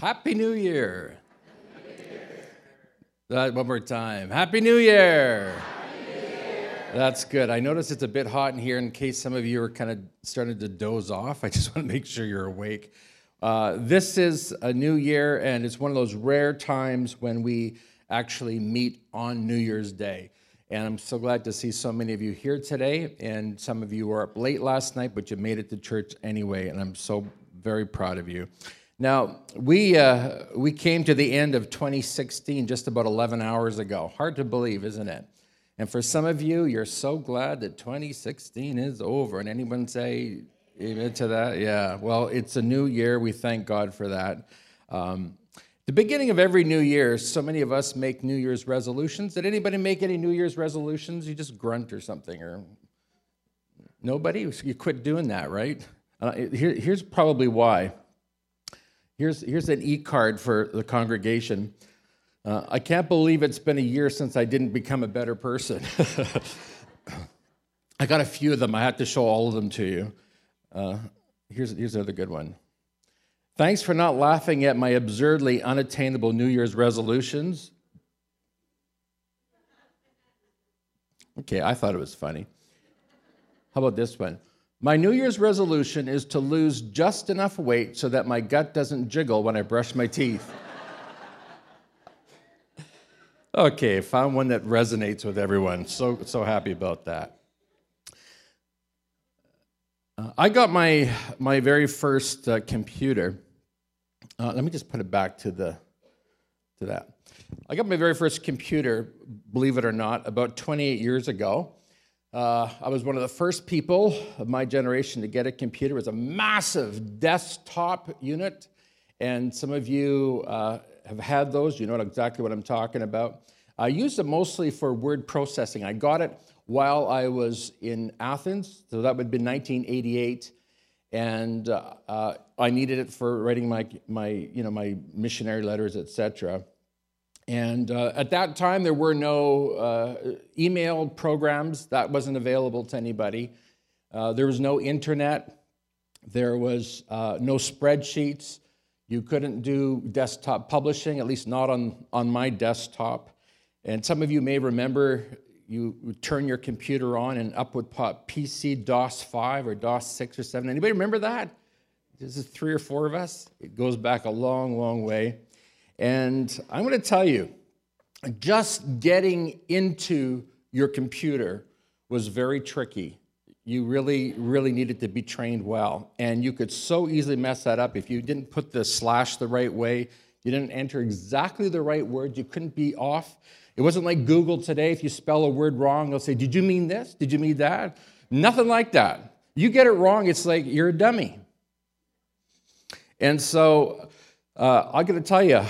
Happy New Year. That one more time. Happy New Year. That's good. I notice it's a bit hot in here in case some of you are kind of starting to doze off. I just want to make sure you're awake. Uh, this is a new year, and it's one of those rare times when we actually meet on New Year's Day. And I'm so glad to see so many of you here today. And some of you were up late last night, but you made it to church anyway. And I'm so very proud of you. Now, we, uh, we came to the end of 2016 just about 11 hours ago. Hard to believe, isn't it? And for some of you, you're so glad that 2016 is over. And anyone say amen to that? Yeah. Well, it's a new year. We thank God for that. Um, the beginning of every new year, so many of us make New Year's resolutions. Did anybody make any New Year's resolutions? You just grunt or something, or nobody? You quit doing that, right? Uh, here, here's probably why. Here's, here's an e card for the congregation. Uh, I can't believe it's been a year since I didn't become a better person. I got a few of them. I had to show all of them to you. Uh, here's, here's another good one. Thanks for not laughing at my absurdly unattainable New Year's resolutions. Okay, I thought it was funny. How about this one? My New Year's resolution is to lose just enough weight so that my gut doesn't jiggle when I brush my teeth. okay, found one that resonates with everyone. So, so happy about that. Uh, I got my, my very first uh, computer. Uh, let me just put it back to, the, to that. I got my very first computer, believe it or not, about 28 years ago. Uh, I was one of the first people of my generation to get a computer. It was a massive desktop unit, and some of you uh, have had those. You know exactly what I'm talking about. I used it mostly for word processing. I got it while I was in Athens, so that would have been 1988, and uh, uh, I needed it for writing my, my, you know, my missionary letters, etc. And uh, at that time, there were no uh, email programs. That wasn't available to anybody. Uh, there was no internet. There was uh, no spreadsheets. You couldn't do desktop publishing, at least not on, on my desktop. And some of you may remember you would turn your computer on and up would pop PC DOS 5 or DOS 6 or 7. Anybody remember that? This is three or four of us. It goes back a long, long way. And I'm going to tell you, just getting into your computer was very tricky. You really, really needed to be trained well. And you could so easily mess that up if you didn't put the slash the right way, you didn't enter exactly the right word, you couldn't be off. It wasn't like Google today. If you spell a word wrong, they'll say, Did you mean this? Did you mean that? Nothing like that. You get it wrong, it's like you're a dummy. And so uh, I got to tell you,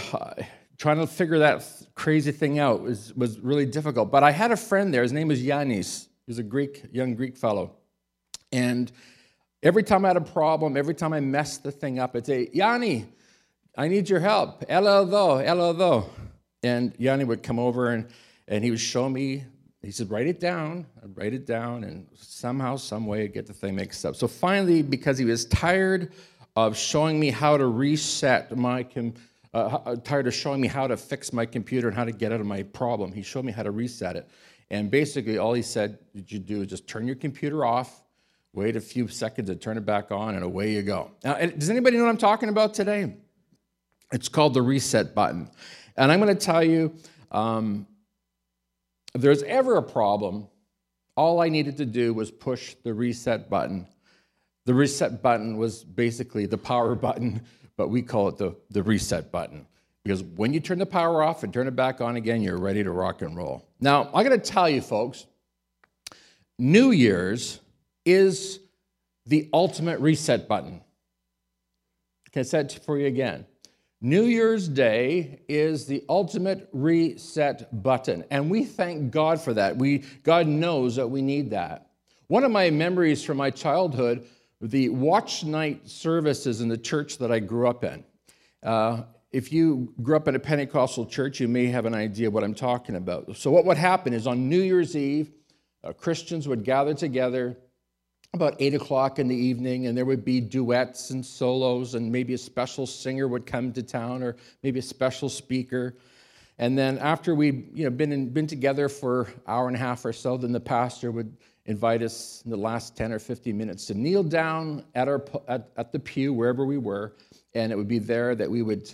trying to figure that crazy thing out was, was really difficult. But I had a friend there. His name was Yanis. He was a Greek, young Greek fellow. And every time I had a problem, every time I messed the thing up, I'd say, Yanni, I need your help. Hello, though, though. And Yanni would come over and, and he would show me, he said, write it down. I'd write it down, and somehow, some way, I'd get the thing mixed up. So finally, because he was tired of showing me how to reset my com- uh, uh, tired of showing me how to fix my computer and how to get out of my problem. He showed me how to reset it. And basically, all he said you do is just turn your computer off, wait a few seconds and turn it back on, and away you go. Now, does anybody know what I'm talking about today? It's called the reset button. And I'm going to tell you um, if there's ever a problem, all I needed to do was push the reset button the reset button was basically the power button, but we call it the, the reset button. Because when you turn the power off and turn it back on again, you're ready to rock and roll. Now, I gotta tell you, folks, New Year's is the ultimate reset button. Can I say it for you again? New Year's Day is the ultimate reset button, and we thank God for that. We, God knows that we need that. One of my memories from my childhood the watch night services in the church that I grew up in. Uh, if you grew up in a Pentecostal church, you may have an idea what I'm talking about. So, what would happen is on New Year's Eve, uh, Christians would gather together about eight o'clock in the evening, and there would be duets and solos, and maybe a special singer would come to town, or maybe a special speaker. And then after we'd you know, been, in, been together for an hour and a half or so, then the pastor would invite us in the last 10 or 15 minutes to kneel down at, our, at, at the pew, wherever we were, and it would be there that we would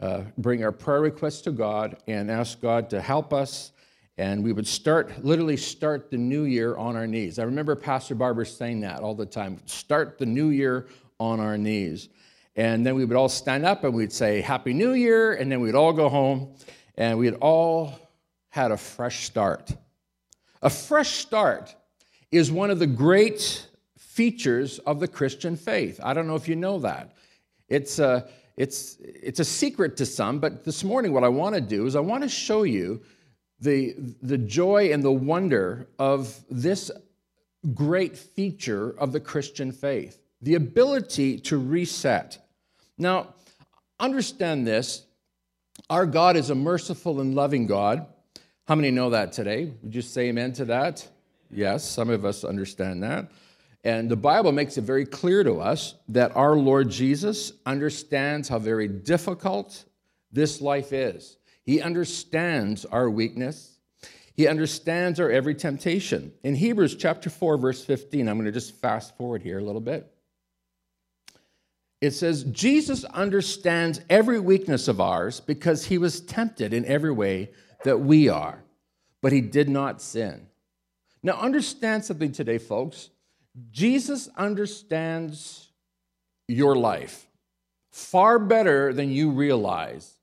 uh, bring our prayer requests to God and ask God to help us and we would start, literally start the new year on our knees. I remember Pastor Barber saying that all the time start the new year on our knees. And then we would all stand up and we'd say, Happy New Year. And then we'd all go home and we'd all had a fresh start. A fresh start is one of the great features of the Christian faith. I don't know if you know that. It's a, it's, it's a secret to some, but this morning, what I want to do is I want to show you the, the joy and the wonder of this great feature of the Christian faith the ability to reset. Now, understand this our God is a merciful and loving God. How many know that today? Would you say amen to that? Yes, some of us understand that. And the Bible makes it very clear to us that our Lord Jesus understands how very difficult this life is. He understands our weakness. He understands our every temptation. In Hebrews chapter 4, verse 15, I'm going to just fast forward here a little bit. It says, Jesus understands every weakness of ours because he was tempted in every way that we are, but he did not sin. Now, understand something today, folks. Jesus understands your life far better than you realize.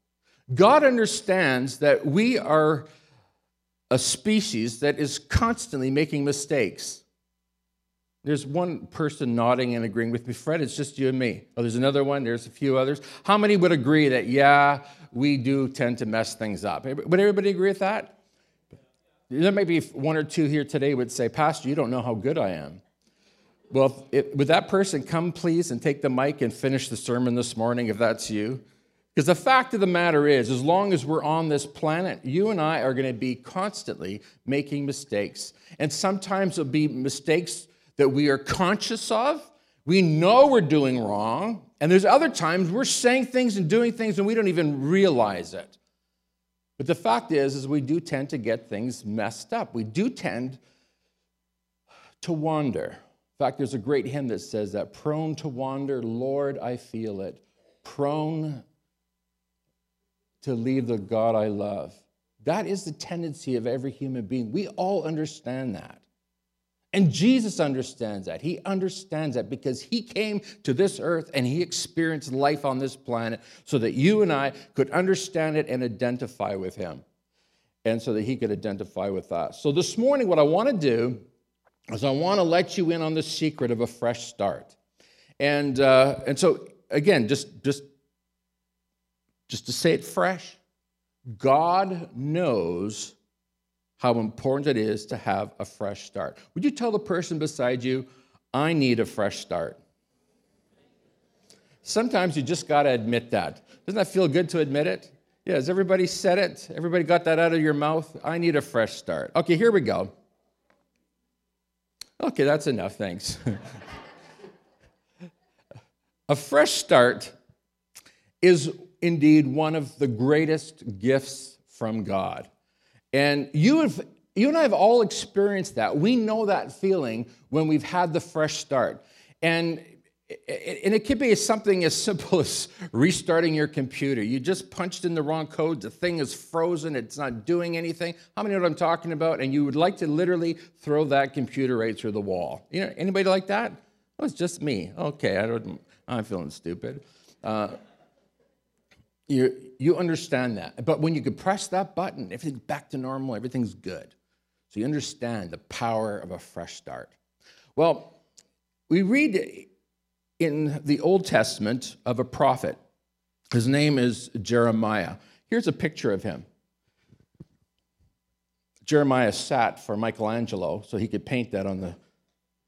God understands that we are a species that is constantly making mistakes. There's one person nodding and agreeing with me. Fred, it's just you and me. Oh, there's another one. There's a few others. How many would agree that, yeah, we do tend to mess things up? Would everybody agree with that? There may be one or two here today would say, Pastor, you don't know how good I am. Well, it, would that person come, please, and take the mic and finish the sermon this morning if that's you? Because the fact of the matter is, as long as we're on this planet, you and I are going to be constantly making mistakes. And sometimes it'll be mistakes that we are conscious of. We know we're doing wrong. And there's other times we're saying things and doing things and we don't even realize it. But the fact is, is we do tend to get things messed up. We do tend to wander. In fact, there's a great hymn that says that prone to wander, Lord, I feel it. Prone to leave the God I love. That is the tendency of every human being. We all understand that. And Jesus understands that. He understands that because he came to this earth and he experienced life on this planet so that you and I could understand it and identify with him, and so that he could identify with us. So this morning, what I want to do is I want to let you in on the secret of a fresh start. And, uh, and so, again, just, just just to say it fresh, God knows how important it is to have a fresh start. Would you tell the person beside you, I need a fresh start? Sometimes you just got to admit that. Doesn't that feel good to admit it? Yeah, has everybody said it? Everybody got that out of your mouth? I need a fresh start. Okay, here we go. Okay, that's enough, thanks. a fresh start is indeed one of the greatest gifts from God. And you, have, you and I have all experienced that. We know that feeling when we've had the fresh start. And, and it could be something as simple as restarting your computer. You just punched in the wrong code, the thing is frozen, it's not doing anything. How many know what I'm talking about? And you would like to literally throw that computer right through the wall. You know, anybody like that? Oh, it's just me. Okay, I don't, I'm feeling stupid. Uh, you, you understand that. But when you could press that button, everything's back to normal, everything's good. So you understand the power of a fresh start. Well, we read in the Old Testament of a prophet. His name is Jeremiah. Here's a picture of him. Jeremiah sat for Michelangelo so he could paint that on the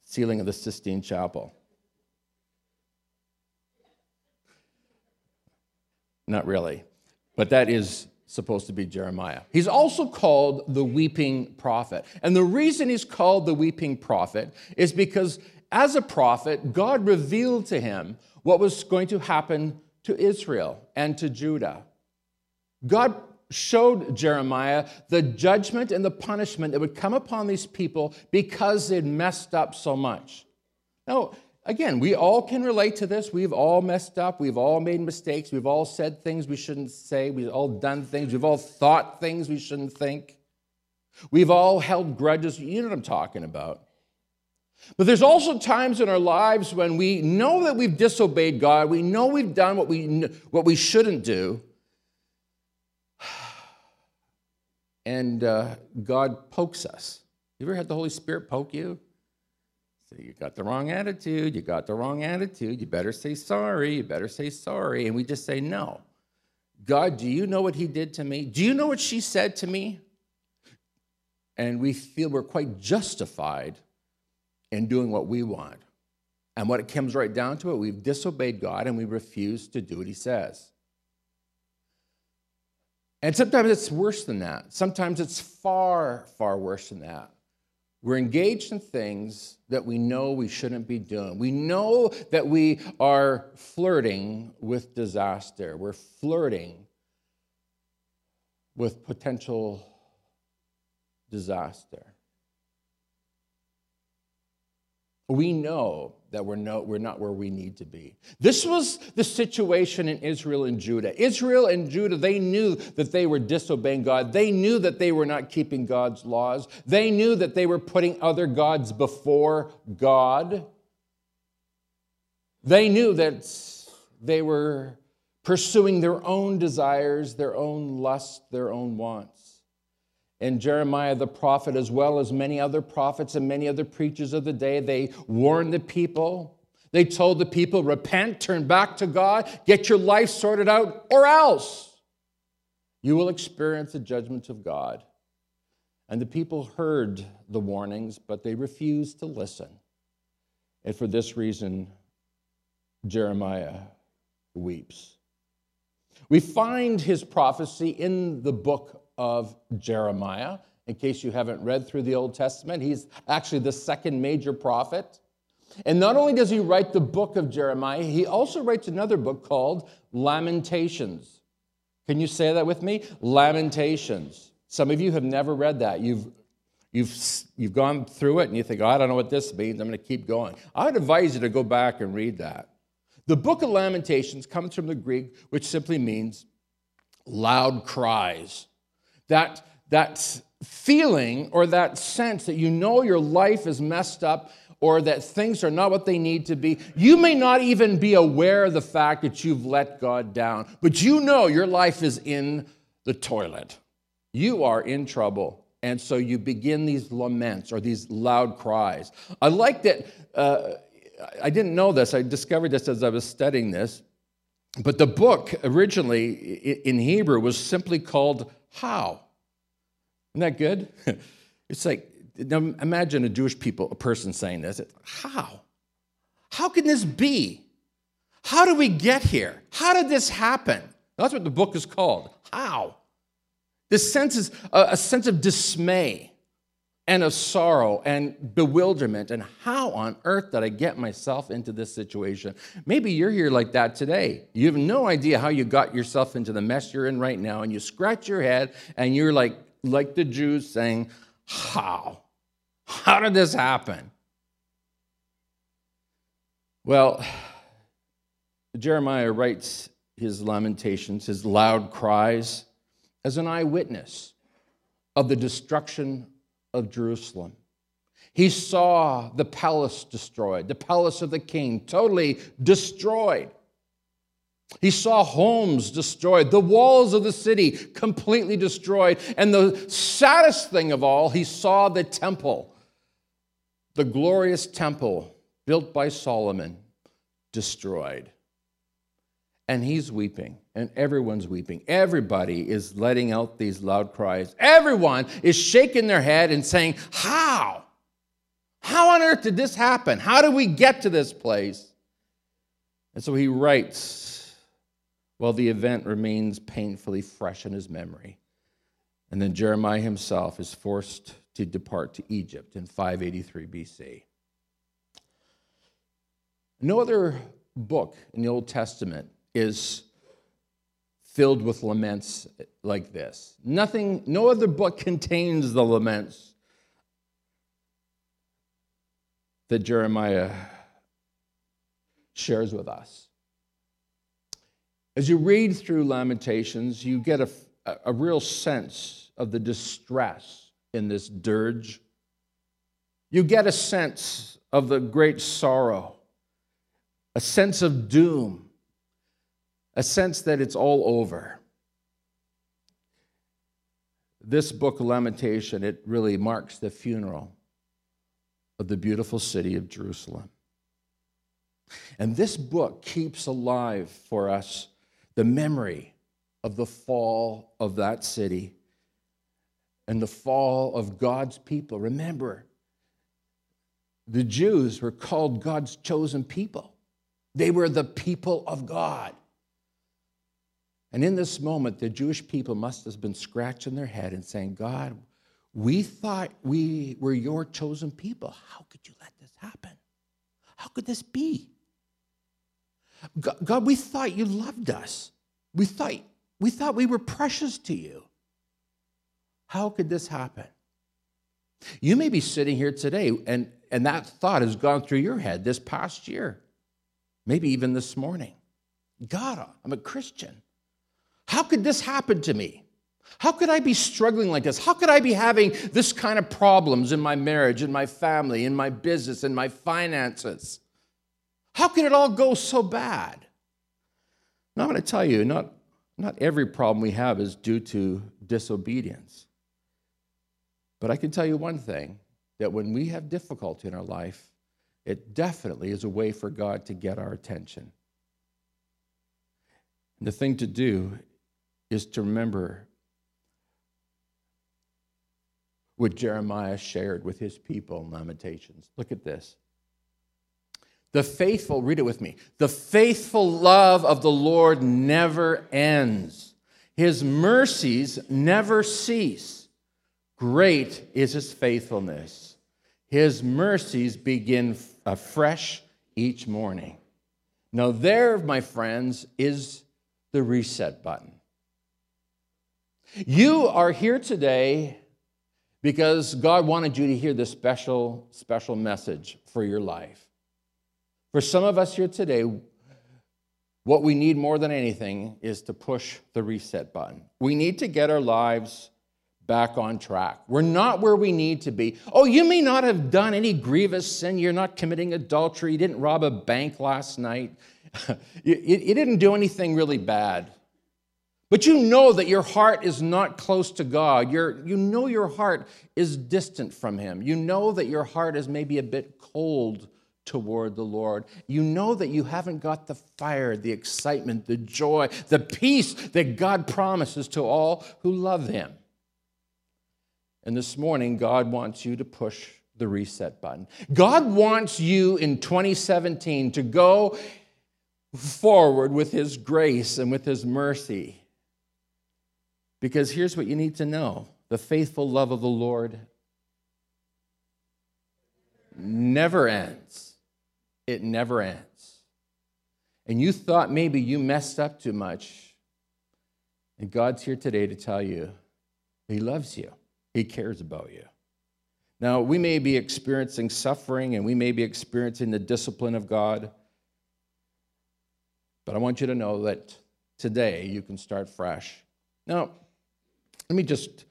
ceiling of the Sistine Chapel. Not really. But that is supposed to be Jeremiah. He's also called the weeping prophet. And the reason he's called the weeping prophet is because as a prophet, God revealed to him what was going to happen to Israel and to Judah. God showed Jeremiah the judgment and the punishment that would come upon these people because they'd messed up so much. Now, again, we all can relate to this. We've all messed up. We've all made mistakes. We've all said things we shouldn't say. We've all done things. We've all thought things we shouldn't think. We've all held grudges. You know what I'm talking about. But there's also times in our lives when we know that we've disobeyed God. We know we've done what we, what we shouldn't do. And uh, God pokes us. You ever had the Holy Spirit poke you? You got the wrong attitude. You got the wrong attitude. You better say sorry. You better say sorry. And we just say no. God, do you know what he did to me? Do you know what she said to me? And we feel we're quite justified in doing what we want. And what it comes right down to it, we've disobeyed God and we refuse to do what he says. And sometimes it's worse than that. Sometimes it's far, far worse than that. We're engaged in things that we know we shouldn't be doing. We know that we are flirting with disaster. We're flirting with potential disaster. We know that we're, no, we're not where we need to be. This was the situation in Israel and Judah. Israel and Judah, they knew that they were disobeying God. They knew that they were not keeping God's laws. They knew that they were putting other gods before God. They knew that they were pursuing their own desires, their own lust, their own wants and Jeremiah the prophet, as well as many other prophets and many other preachers of the day, they warned the people. They told the people, repent, turn back to God, get your life sorted out, or else you will experience the judgment of God. And the people heard the warnings, but they refused to listen. And for this reason, Jeremiah weeps. We find his prophecy in the book of Jeremiah. In case you haven't read through the Old Testament, he's actually the second major prophet. And not only does he write the book of Jeremiah, he also writes another book called Lamentations. Can you say that with me? Lamentations. Some of you have never read that. You've You've, you've gone through it and you think, oh, I don't know what this means. I'm going to keep going. I would advise you to go back and read that. The book of Lamentations comes from the Greek, which simply means loud cries that, that feeling or that sense that you know your life is messed up or that things are not what they need to be. You may not even be aware of the fact that you've let God down, but you know your life is in the toilet. You are in trouble. And so you begin these laments or these loud cries. I like that. Uh, I didn't know this. I discovered this as I was studying this. But the book originally in Hebrew was simply called how? Isn't that good? It's like, imagine a Jewish people, a person saying this. How? How can this be? How did we get here? How did this happen? That's what the book is called. How? This sense is a, a sense of dismay and of sorrow and bewilderment. And how on earth did I get myself into this situation? Maybe you're here like that today. You have no idea how you got yourself into the mess you're in right now, and you scratch your head and you're like, like the Jews saying, How? How did this happen? Well, Jeremiah writes his lamentations, his loud cries, as an eyewitness of the destruction of Jerusalem. He saw the palace destroyed, the palace of the king totally destroyed. He saw homes destroyed, the walls of the city completely destroyed. And the saddest thing of all, he saw the temple, the glorious temple built by Solomon, destroyed. And he's weeping, and everyone's weeping. Everybody is letting out these loud cries. Everyone is shaking their head and saying, How? How on earth did this happen? How did we get to this place? And so he writes while the event remains painfully fresh in his memory. And then Jeremiah himself is forced to depart to Egypt in 583 BC. No other book in the Old Testament is filled with laments like this. Nothing, no other book contains the laments that Jeremiah shares with us. As you read through Lamentations, you get a, a real sense of the distress in this dirge. You get a sense of the great sorrow, a sense of doom, a sense that it's all over. This book, Lamentation, it really marks the funeral of the beautiful city of Jerusalem. And this book keeps alive for us the memory of the fall of that city and the fall of God's people. Remember, the Jews were called God's chosen people, they were the people of God. And in this moment, the Jewish people must have been scratching their head and saying, God, we thought we were your chosen people. How could you let this happen? How could this be? God, we thought you loved us. We thought, we thought we were precious to you. How could this happen? You may be sitting here today and, and that thought has gone through your head this past year, maybe even this morning. God, I'm a Christian. How could this happen to me? How could I be struggling like this? How could I be having this kind of problems in my marriage, in my family, in my business, in my finances? How could it all go so bad? Now, I'm going to tell you, not, not every problem we have is due to disobedience. But I can tell you one thing that when we have difficulty in our life, it definitely is a way for God to get our attention. And the thing to do is to remember what Jeremiah shared with his people in Lamentations. Look at this. The faithful, read it with me. The faithful love of the Lord never ends. His mercies never cease. Great is his faithfulness. His mercies begin afresh uh, each morning. Now, there, my friends, is the reset button. You are here today because God wanted you to hear this special, special message for your life. For some of us here today, what we need more than anything is to push the reset button. We need to get our lives back on track. We're not where we need to be. Oh, you may not have done any grievous sin. You're not committing adultery. You didn't rob a bank last night. you, you didn't do anything really bad. But you know that your heart is not close to God. You're, you know your heart is distant from Him. You know that your heart is maybe a bit cold toward the Lord. You know that you haven't got the fire, the excitement, the joy, the peace that God promises to all who love Him. And this morning, God wants you to push the reset button. God wants you in 2017 to go forward with His grace and with His mercy. Because here's what you need to know the faithful love of the Lord never ends it never ends. And you thought maybe you messed up too much. And God's here today to tell you He loves you, He cares about you. Now, we may be experiencing suffering and we may be experiencing the discipline of God, but I want you to know that today you can start fresh. Now, let me just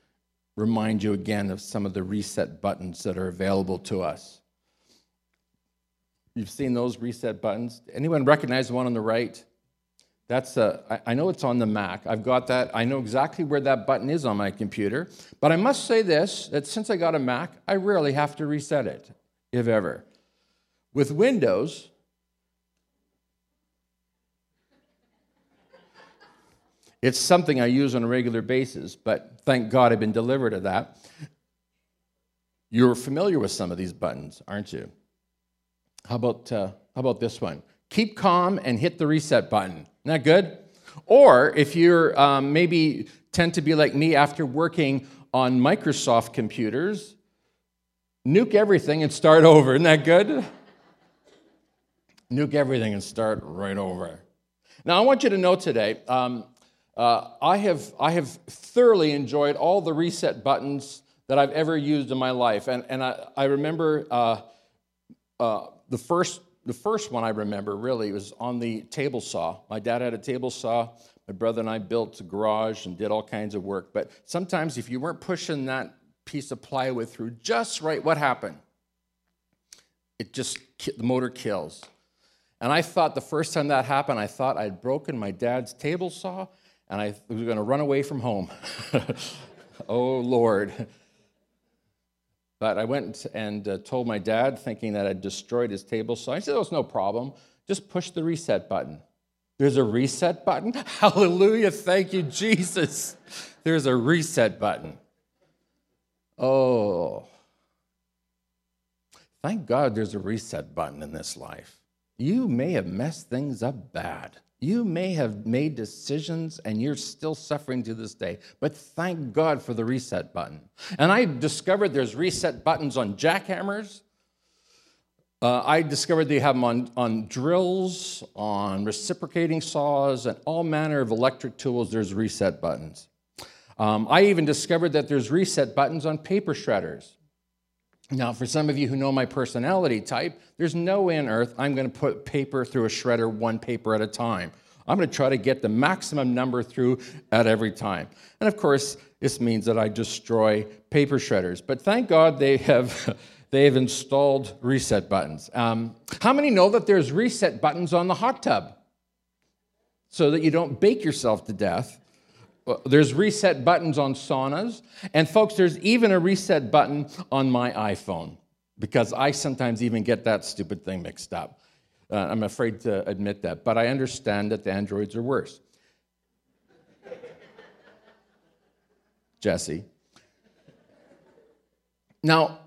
remind you again of some of the reset buttons that are available to us. You've seen those reset buttons. Anyone recognize the one on the right? That's a, I, I know it's on the Mac. I've got that. I know exactly where that button is on my computer. But I must say this that since I got a Mac, I rarely have to reset it, if ever. With Windows, it's something I use on a regular basis, but thank God I've been delivered of that. You're familiar with some of these buttons, aren't you? How about, uh, how about this one? Keep calm and hit the reset button. Isn't that good? Or if you're um, maybe tend to be like me after working on Microsoft computers, nuke everything and start over. Isn't that good? nuke everything and start right over. Now, I want you to know today, um, uh, I, have, I have thoroughly enjoyed all the reset buttons that I've ever used in my life. And, and I, I remember uh, uh, the, first, the first one I remember really was on the table saw. My dad had a table saw. My brother and I built a garage and did all kinds of work. But sometimes, if you weren't pushing that piece of plywood through just right, what happened? It just, the motor kills. And I thought the first time that happened, I thought I'd broken my dad's table saw and I was going to run away from home. oh, Lord. But I went and uh, told my dad, thinking that I'd destroyed his table saw. He said, Oh, it's no problem. Just push the reset button. There's a reset button? Hallelujah. Thank you, Jesus. There's a reset button. Oh. Thank God there's a reset button in this life. You may have messed things up bad. You may have made decisions and you're still suffering to this day, but thank God for the reset button. And I discovered there's reset buttons on jackhammers. Uh, I discovered they have them on, on drills, on reciprocating saws, and all manner of electric tools. There's reset buttons. Um, I even discovered that there's reset buttons on paper shredders. Now, for some of you who know my personality type, there's no way on earth I'm going to put paper through a shredder one paper at a time. I'm going to try to get the maximum number through at every time. And of course, this means that I destroy paper shredders. But thank God they have, they have installed reset buttons. Um, how many know that there's reset buttons on the hot tub so that you don't bake yourself to death? There's reset buttons on saunas. And folks, there's even a reset button on my iPhone because I sometimes even get that stupid thing mixed up. Uh, I'm afraid to admit that, but I understand that the Androids are worse. Jesse. Now,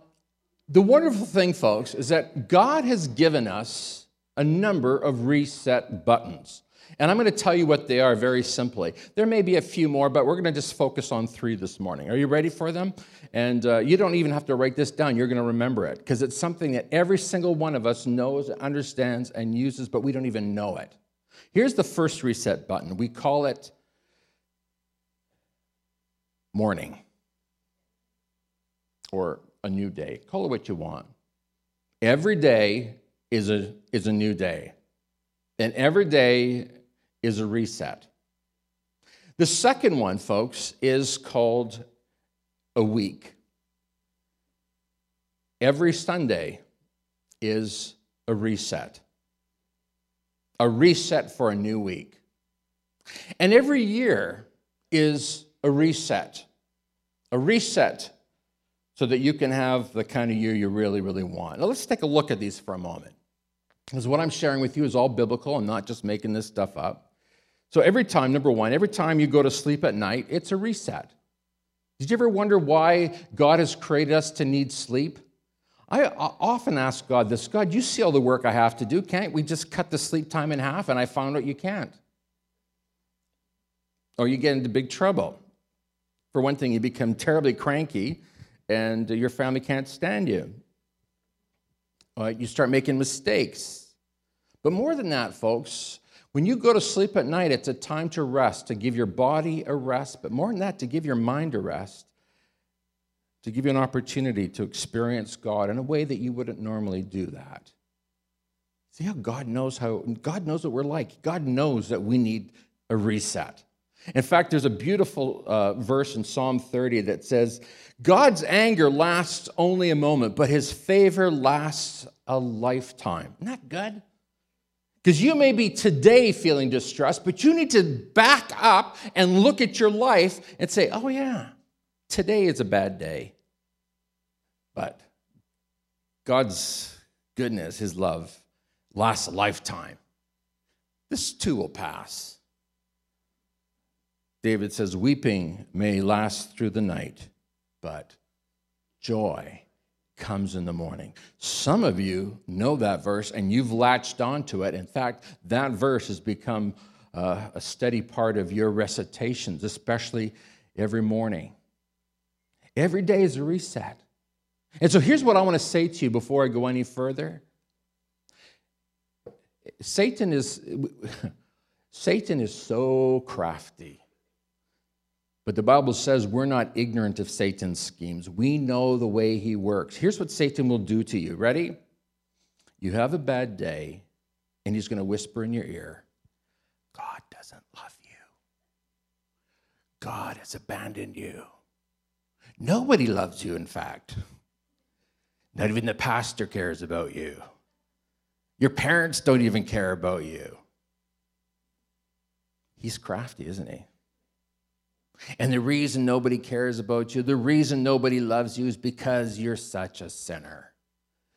the wonderful thing, folks, is that God has given us a number of reset buttons. And I'm going to tell you what they are very simply. There may be a few more, but we're going to just focus on three this morning. Are you ready for them? And uh, you don't even have to write this down, you're going to remember it because it's something that every single one of us knows, understands, and uses, but we don't even know it. Here's the first reset button. We call it morning or a new day. Call it what you want. Every day is a, is a new day. And every day is a reset. The second one, folks, is called a week. Every Sunday is a reset, a reset for a new week. And every year is a reset, a reset so that you can have the kind of year you really, really want. Now, let's take a look at these for a moment. Because what I'm sharing with you is all biblical. I'm not just making this stuff up. So every time, number one, every time you go to sleep at night, it's a reset. Did you ever wonder why God has created us to need sleep? I often ask God this God, you see all the work I have to do. Can't we just cut the sleep time in half? And I found out you can't. Or you get into big trouble. For one thing, you become terribly cranky and your family can't stand you. You start making mistakes. But more than that, folks, when you go to sleep at night, it's a time to rest, to give your body a rest, but more than that, to give your mind a rest, to give you an opportunity to experience God in a way that you wouldn't normally do that. See how God knows how God knows what we're like. God knows that we need a reset. In fact, there's a beautiful uh, verse in Psalm 30 that says, God's anger lasts only a moment, but his favor lasts a lifetime. That good? Because you may be today feeling distressed, but you need to back up and look at your life and say, oh, yeah, today is a bad day. But God's goodness, His love, lasts a lifetime. This too will pass. David says, Weeping may last through the night, but joy comes in the morning. Some of you know that verse and you've latched onto it. In fact, that verse has become uh, a steady part of your recitations, especially every morning. Every day is a reset. And so here's what I want to say to you before I go any further. Satan is Satan is so crafty. But the Bible says we're not ignorant of Satan's schemes. We know the way he works. Here's what Satan will do to you. Ready? You have a bad day, and he's going to whisper in your ear, God doesn't love you. God has abandoned you. Nobody loves you, in fact. Not even the pastor cares about you. Your parents don't even care about you. He's crafty, isn't he? And the reason nobody cares about you, the reason nobody loves you is because you're such a sinner,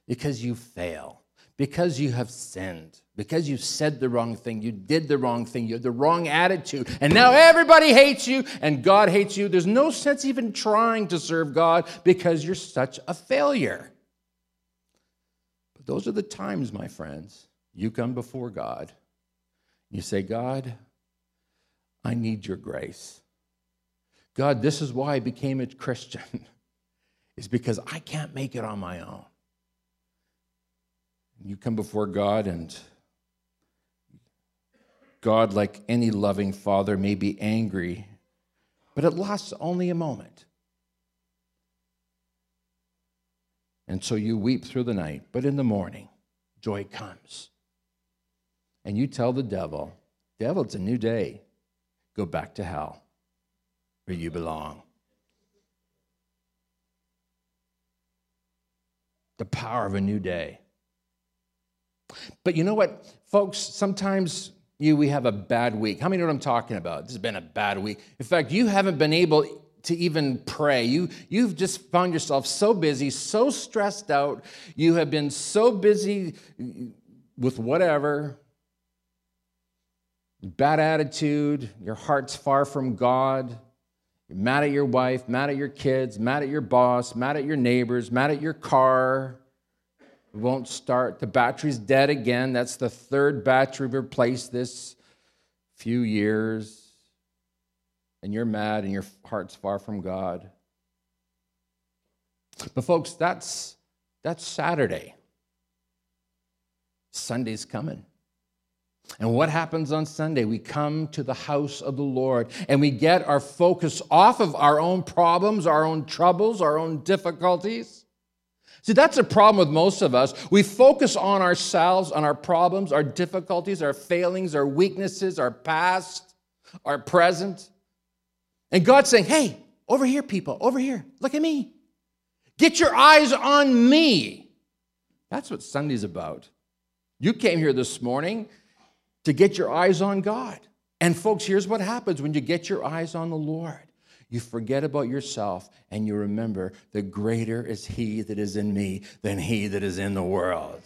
because you fail, because you have sinned, because you said the wrong thing, you did the wrong thing, you had the wrong attitude, and now everybody hates you and God hates you. There's no sense even trying to serve God because you're such a failure. But those are the times, my friends, you come before God. You say, God, I need your grace. God, this is why I became a Christian, is because I can't make it on my own. You come before God, and God, like any loving father, may be angry, but it lasts only a moment. And so you weep through the night, but in the morning, joy comes. And you tell the devil, Devil, it's a new day go back to hell where you belong. The power of a new day. But you know what, folks? Sometimes you we have a bad week. How many know what I'm talking about? This has been a bad week. In fact, you haven't been able to even pray. You, you've just found yourself so busy, so stressed out. You have been so busy with whatever, bad attitude, your heart's far from God, you're mad at your wife, mad at your kids, mad at your boss, mad at your neighbors, mad at your car. It won't start. The battery's dead again. That's the third battery we've replaced this few years. And you're mad and your heart's far from God. But folks, that's that's Saturday. Sunday's coming. And what happens on Sunday? We come to the house of the Lord and we get our focus off of our own problems, our own troubles, our own difficulties. See, that's a problem with most of us. We focus on ourselves, on our problems, our difficulties, our failings, our weaknesses, our past, our present. And God's saying, hey, over here, people, over here, look at me. Get your eyes on me. That's what Sunday's about. You came here this morning to get your eyes on God. And folks, here's what happens when you get your eyes on the Lord. You forget about yourself and you remember the greater is He that is in me than He that is in the world.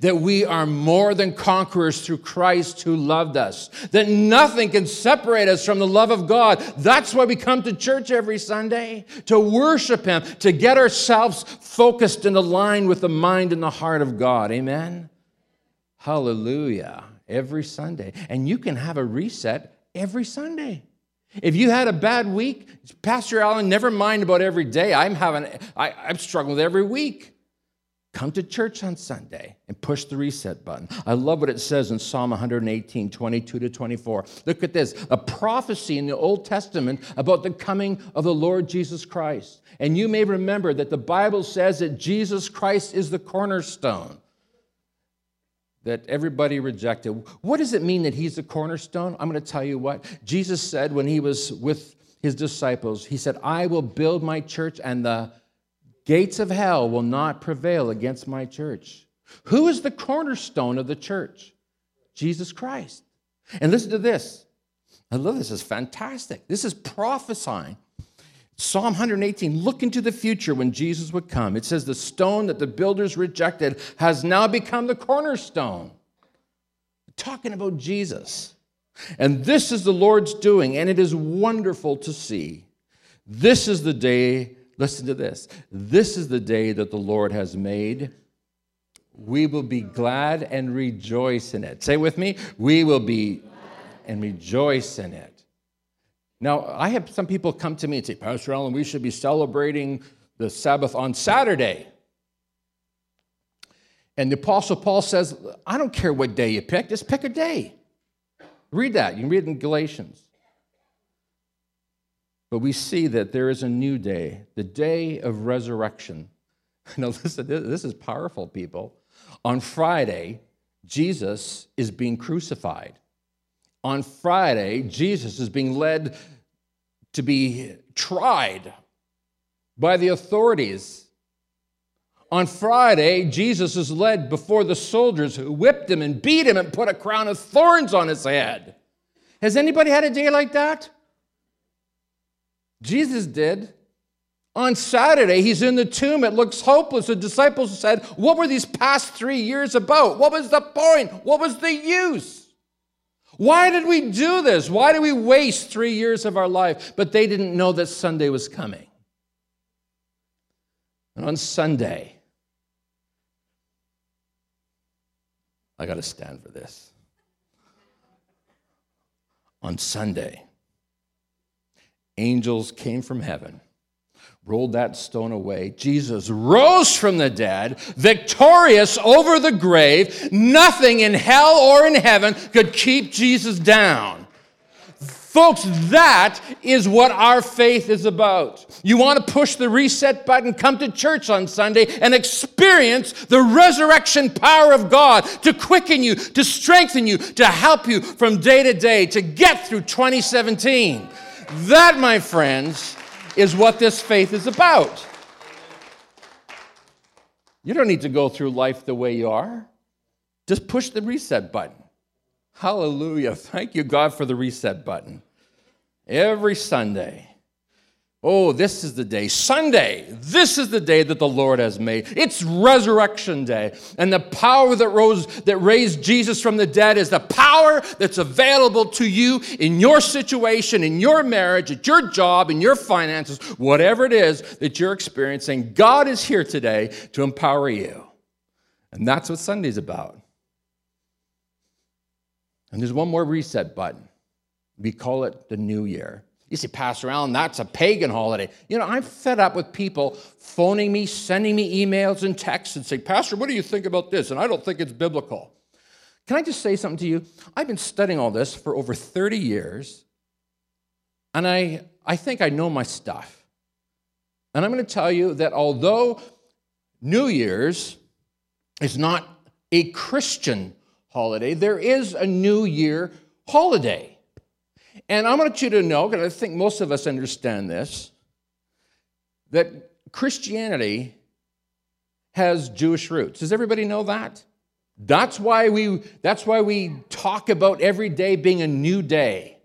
That we are more than conquerors through Christ who loved us. That nothing can separate us from the love of God. That's why we come to church every Sunday to worship Him, to get ourselves focused and aligned with the mind and the heart of God. Amen? Hallelujah every Sunday. And you can have a reset every Sunday. If you had a bad week, Pastor Allen, never mind about every day. I'm having, I, I'm struggling with every week. Come to church on Sunday and push the reset button. I love what it says in Psalm 118, 22 to 24. Look at this a prophecy in the Old Testament about the coming of the Lord Jesus Christ. And you may remember that the Bible says that Jesus Christ is the cornerstone that everybody rejected. What does it mean that he's the cornerstone? I'm going to tell you what. Jesus said when he was with his disciples, he said, I will build my church and the gates of hell will not prevail against my church. Who is the cornerstone of the church? Jesus Christ. And listen to this. I love this. It's fantastic. This is prophesying Psalm 118, look into the future when Jesus would come. It says, The stone that the builders rejected has now become the cornerstone. Talking about Jesus. And this is the Lord's doing, and it is wonderful to see. This is the day, listen to this. This is the day that the Lord has made. We will be glad and rejoice in it. Say with me, we will be and rejoice in it. Now, I have some people come to me and say, Pastor Allen, we should be celebrating the Sabbath on Saturday. And the Apostle Paul says, I don't care what day you pick, just pick a day. Read that. You can read it in Galatians. But we see that there is a new day, the day of resurrection. Now, listen, this is powerful, people. On Friday, Jesus is being crucified. On Friday, Jesus is being led to be tried by the authorities. On Friday, Jesus is led before the soldiers who whipped him and beat him and put a crown of thorns on his head. Has anybody had a day like that? Jesus did. On Saturday, he's in the tomb. It looks hopeless. The disciples said, What were these past three years about? What was the point? What was the use? Why did we do this? Why did we waste three years of our life? But they didn't know that Sunday was coming. And on Sunday, I got to stand for this. On Sunday, angels came from heaven, rolled that stone away. Jesus rose from the dead, victorious over the grave. Nothing in hell or in heaven could keep Jesus down. Folks, that is what our faith is about. You want to push the reset button, come to church on Sunday and experience the resurrection power of God to quicken you, to strengthen you, to help you from day to day to get through 2017. That, my friends, is what this faith is about. You don't need to go through life the way you are. Just push the reset button. Hallelujah. Thank you, God, for the reset button. Every Sunday, Oh, this is the day. Sunday, this is the day that the Lord has made. It's resurrection day. And the power that rose that raised Jesus from the dead is the power that's available to you in your situation, in your marriage, at your job, in your finances, whatever it is that you're experiencing. God is here today to empower you. And that's what Sunday's about. And there's one more reset button. We call it the new year. You say, Pastor Allen, that's a pagan holiday. You know, I'm fed up with people phoning me, sending me emails and texts and saying, Pastor, what do you think about this? And I don't think it's biblical. Can I just say something to you? I've been studying all this for over 30 years, and I, I think I know my stuff. And I'm going to tell you that although New Year's is not a Christian holiday, there is a New Year holiday. And I want you to know, because I think most of us understand this, that Christianity has Jewish roots. Does everybody know that? That's why we, that's why we talk about every day being a new day.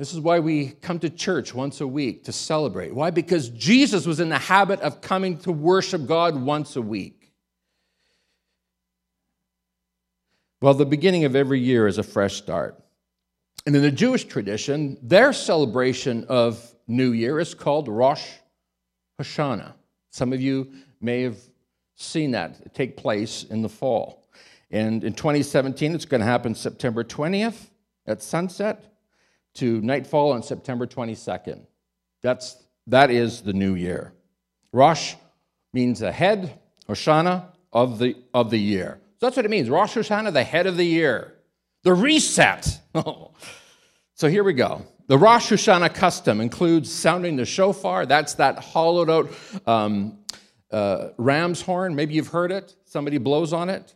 This is why we come to church once a week to celebrate. Why? Because Jesus was in the habit of coming to worship God once a week. Well, the beginning of every year is a fresh start. And in the Jewish tradition, their celebration of New Year is called Rosh Hashanah. Some of you may have seen that take place in the fall. And in 2017, it's going to happen September 20th at sunset to nightfall on September 22nd. That's, that is the new year. Rosh means ahead, Hashanah of the, of the year. So that's what it means. Rosh Hashanah, the head of the year. The reset. so here we go. The Rosh Hashanah custom includes sounding the shofar. That's that hollowed out um, uh, ram's horn. Maybe you've heard it. Somebody blows on it.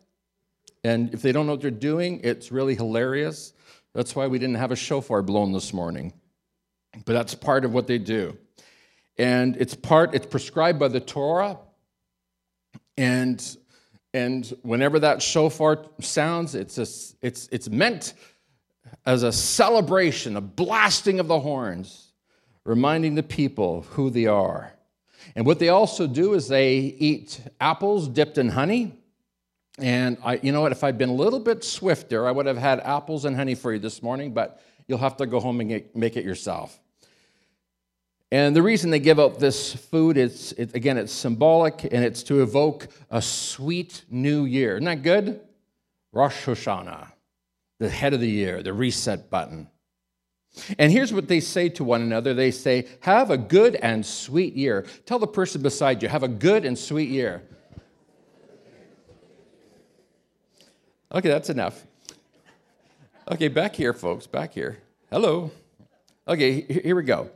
And if they don't know what they're doing, it's really hilarious. That's why we didn't have a shofar blown this morning. But that's part of what they do. And it's part, it's prescribed by the Torah. And and whenever that shofar sounds, it's, a, it's, it's meant as a celebration, a blasting of the horns, reminding the people who they are. And what they also do is they eat apples dipped in honey. And I, you know what, if I'd been a little bit swifter, I would have had apples and honey for you this morning, but you'll have to go home and get, make it yourself. And the reason they give up this food is, it, again, it's symbolic and it's to evoke a sweet new year. Isn't that good? Rosh Hashanah, the head of the year, the reset button. And here's what they say to one another they say, Have a good and sweet year. Tell the person beside you, Have a good and sweet year. Okay, that's enough. Okay, back here, folks, back here. Hello. Okay, here we go.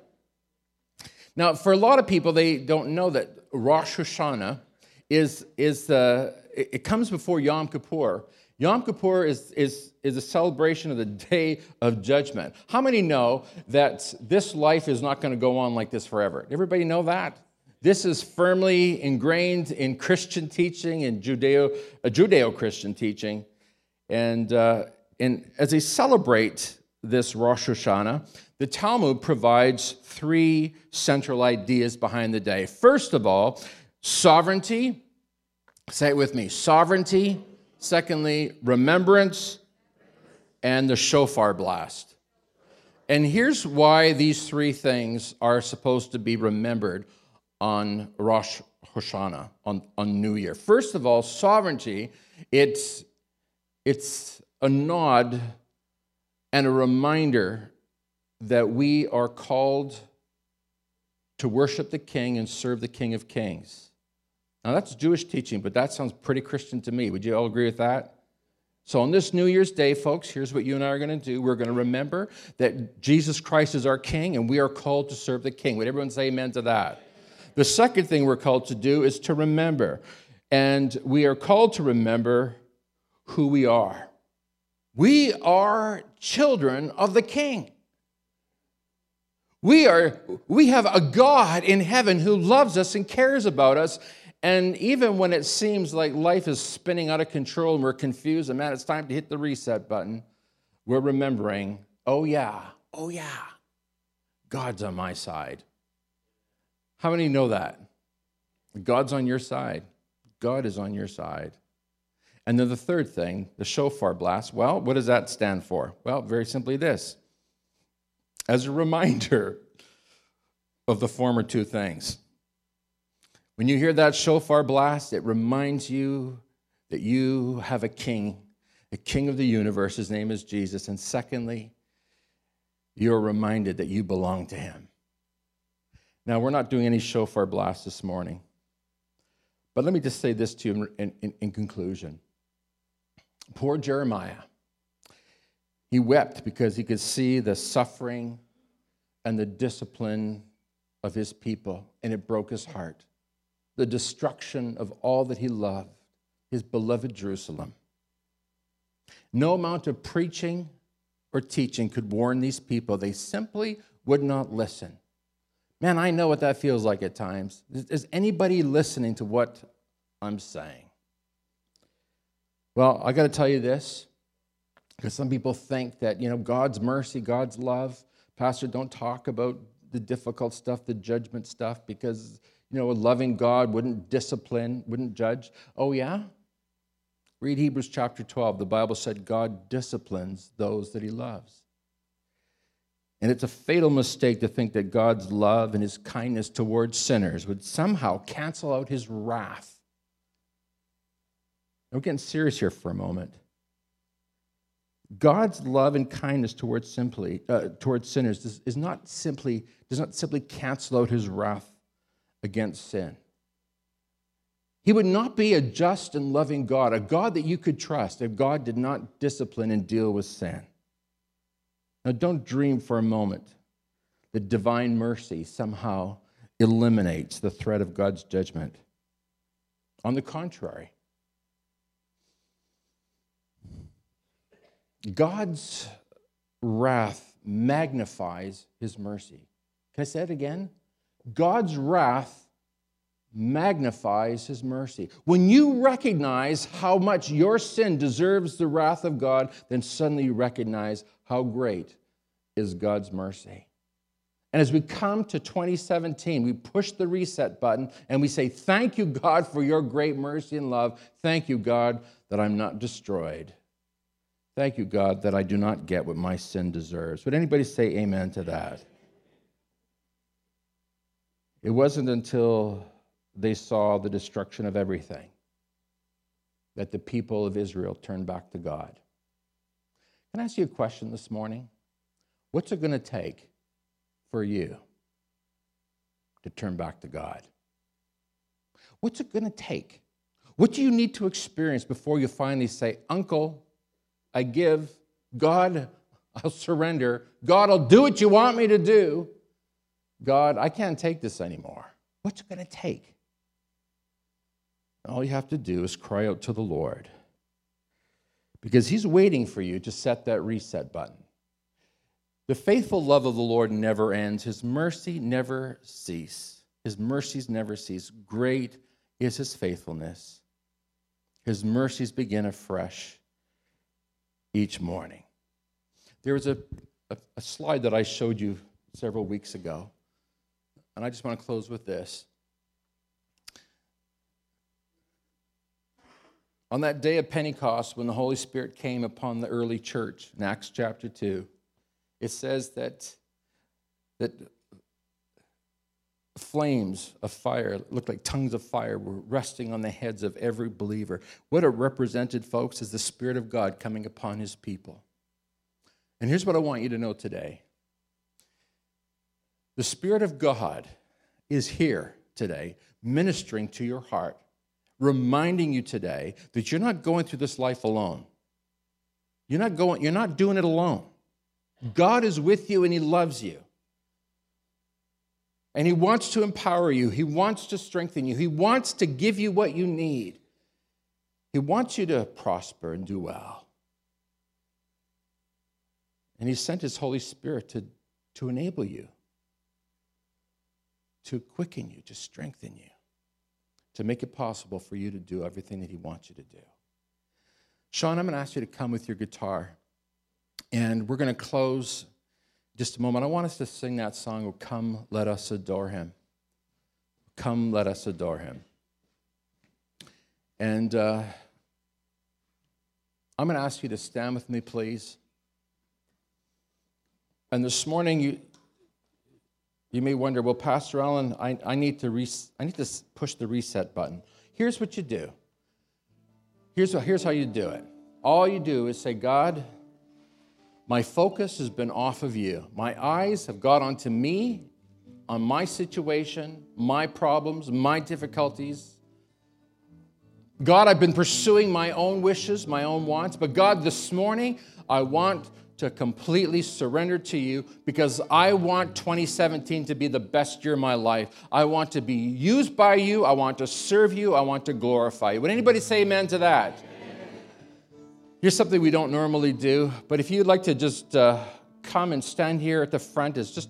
Now, for a lot of people, they don't know that Rosh Hashanah is, is uh, it comes before Yom Kippur. Yom Kippur is, is, is a celebration of the day of judgment. How many know that this life is not going to go on like this forever? Everybody know that? This is firmly ingrained in Christian teaching and Judeo, uh, Judeo-Christian teaching. And, uh, and as they celebrate this Rosh Hashanah, the Talmud provides three central ideas behind the day. First of all, sovereignty. Say it with me sovereignty. Secondly, remembrance. And the shofar blast. And here's why these three things are supposed to be remembered on Rosh Hashanah, on, on New Year. First of all, sovereignty, it's, it's a nod and a reminder that we are called to worship the King and serve the King of Kings. Now, that's Jewish teaching, but that sounds pretty Christian to me. Would you all agree with that? So, on this New Year's Day, folks, here's what you and I are going to do. We're going to remember that Jesus Christ is our King and we are called to serve the King. Would everyone say amen to that? The second thing we're called to do is to remember. And we are called to remember who we are. We are children of the King. We are we have a God in heaven who loves us and cares about us. And even when it seems like life is spinning out of control and we're confused, and man, it's time to hit the reset button, we're remembering, oh yeah, oh yeah, God's on my side. How many know that? God's on your side. God is on your side. And then the third thing, the shofar blast, well, what does that stand for? Well, very simply this as a reminder of the former two things. When you hear that shofar blast, it reminds you that you have a king, a king of the universe. His name is Jesus. And secondly, you're reminded that you belong to him. Now, we're not doing any shofar blasts this morning, but let me just say this to you in, in, in conclusion. Poor Jeremiah. He wept because he could see the suffering and the discipline of his people, and it broke his heart. The destruction of all that he loved, his beloved Jerusalem. No amount of preaching or teaching could warn these people. They simply would not listen. Man, I know what that feels like at times. Is anybody listening to what I'm saying? Well, I got to tell you this because some people think that, you know, God's mercy, God's love, Pastor, don't talk about the difficult stuff, the judgment stuff, because, you know, a loving God wouldn't discipline, wouldn't judge. Oh, yeah? Read Hebrews chapter 12. The Bible said God disciplines those that he loves. And it's a fatal mistake to think that God's love and his kindness towards sinners would somehow cancel out his wrath. I'm getting serious here for a moment. God's love and kindness towards simply uh, towards sinners is, is not simply does not simply cancel out his wrath against sin. He would not be a just and loving God, a God that you could trust if God did not discipline and deal with sin. Now, don't dream for a moment that divine mercy somehow eliminates the threat of God's judgment. On the contrary, God's wrath magnifies his mercy. Can I say it again? God's wrath magnifies his mercy. When you recognize how much your sin deserves the wrath of God, then suddenly you recognize how great is God's mercy. And as we come to 2017, we push the reset button and we say, Thank you, God, for your great mercy and love. Thank you, God, that I'm not destroyed. Thank you, God, that I do not get what my sin deserves. Would anybody say amen to that? It wasn't until they saw the destruction of everything that the people of Israel turned back to God. Can I ask you a question this morning? What's it going to take for you to turn back to God? What's it going to take? What do you need to experience before you finally say, Uncle, I give. God, I'll surrender. God, I'll do what you want me to do. God, I can't take this anymore. What's it going to take? All you have to do is cry out to the Lord because He's waiting for you to set that reset button. The faithful love of the Lord never ends, His mercy never cease. His mercies never cease. Great is His faithfulness. His mercies begin afresh each morning. There was a, a, a slide that I showed you several weeks ago, and I just want to close with this. On that day of Pentecost, when the Holy Spirit came upon the early church, in Acts chapter 2, it says that, that flames of fire, looked like tongues of fire, were resting on the heads of every believer. What it represented, folks, is the Spirit of God coming upon his people. And here's what I want you to know today the Spirit of God is here today, ministering to your heart reminding you today that you're not going through this life alone. You're not going, you're not doing it alone. God is with you and He loves you. And He wants to empower you, He wants to strengthen you, He wants to give you what you need. He wants you to prosper and do well. And He sent His Holy Spirit to, to enable you, to quicken you, to strengthen you to make it possible for you to do everything that He wants you to do. Sean, I'm going to ask you to come with your guitar, and we're going to close just a moment. I want us to sing that song, Come, Let Us Adore Him. Come, let us adore Him. And uh, I'm going to ask you to stand with me, please. And this morning, you, you may wonder, well, Pastor Allen, I, I, need to res- I need to push the reset button. Here's what you do. Here's, here's how you do it. All you do is say, God, my focus has been off of you. My eyes have got onto me, on my situation, my problems, my difficulties. God, I've been pursuing my own wishes, my own wants, but God, this morning, I want to completely surrender to you because I want 2017 to be the best year of my life. I want to be used by you. I want to serve you. I want to glorify you. Would anybody say amen to that? Here's something we don't normally do, but if you'd like to just uh, come and stand here at the front, is just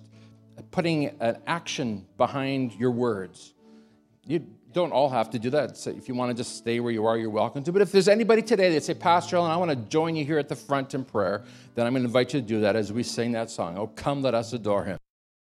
putting an action behind your words. You don't all have to do that. So if you want to just stay where you are, you're welcome to. But if there's anybody today that say, Pastor Allen, I want to join you here at the front in prayer, then I'm going to invite you to do that as we sing that song. Oh, come, let us adore him.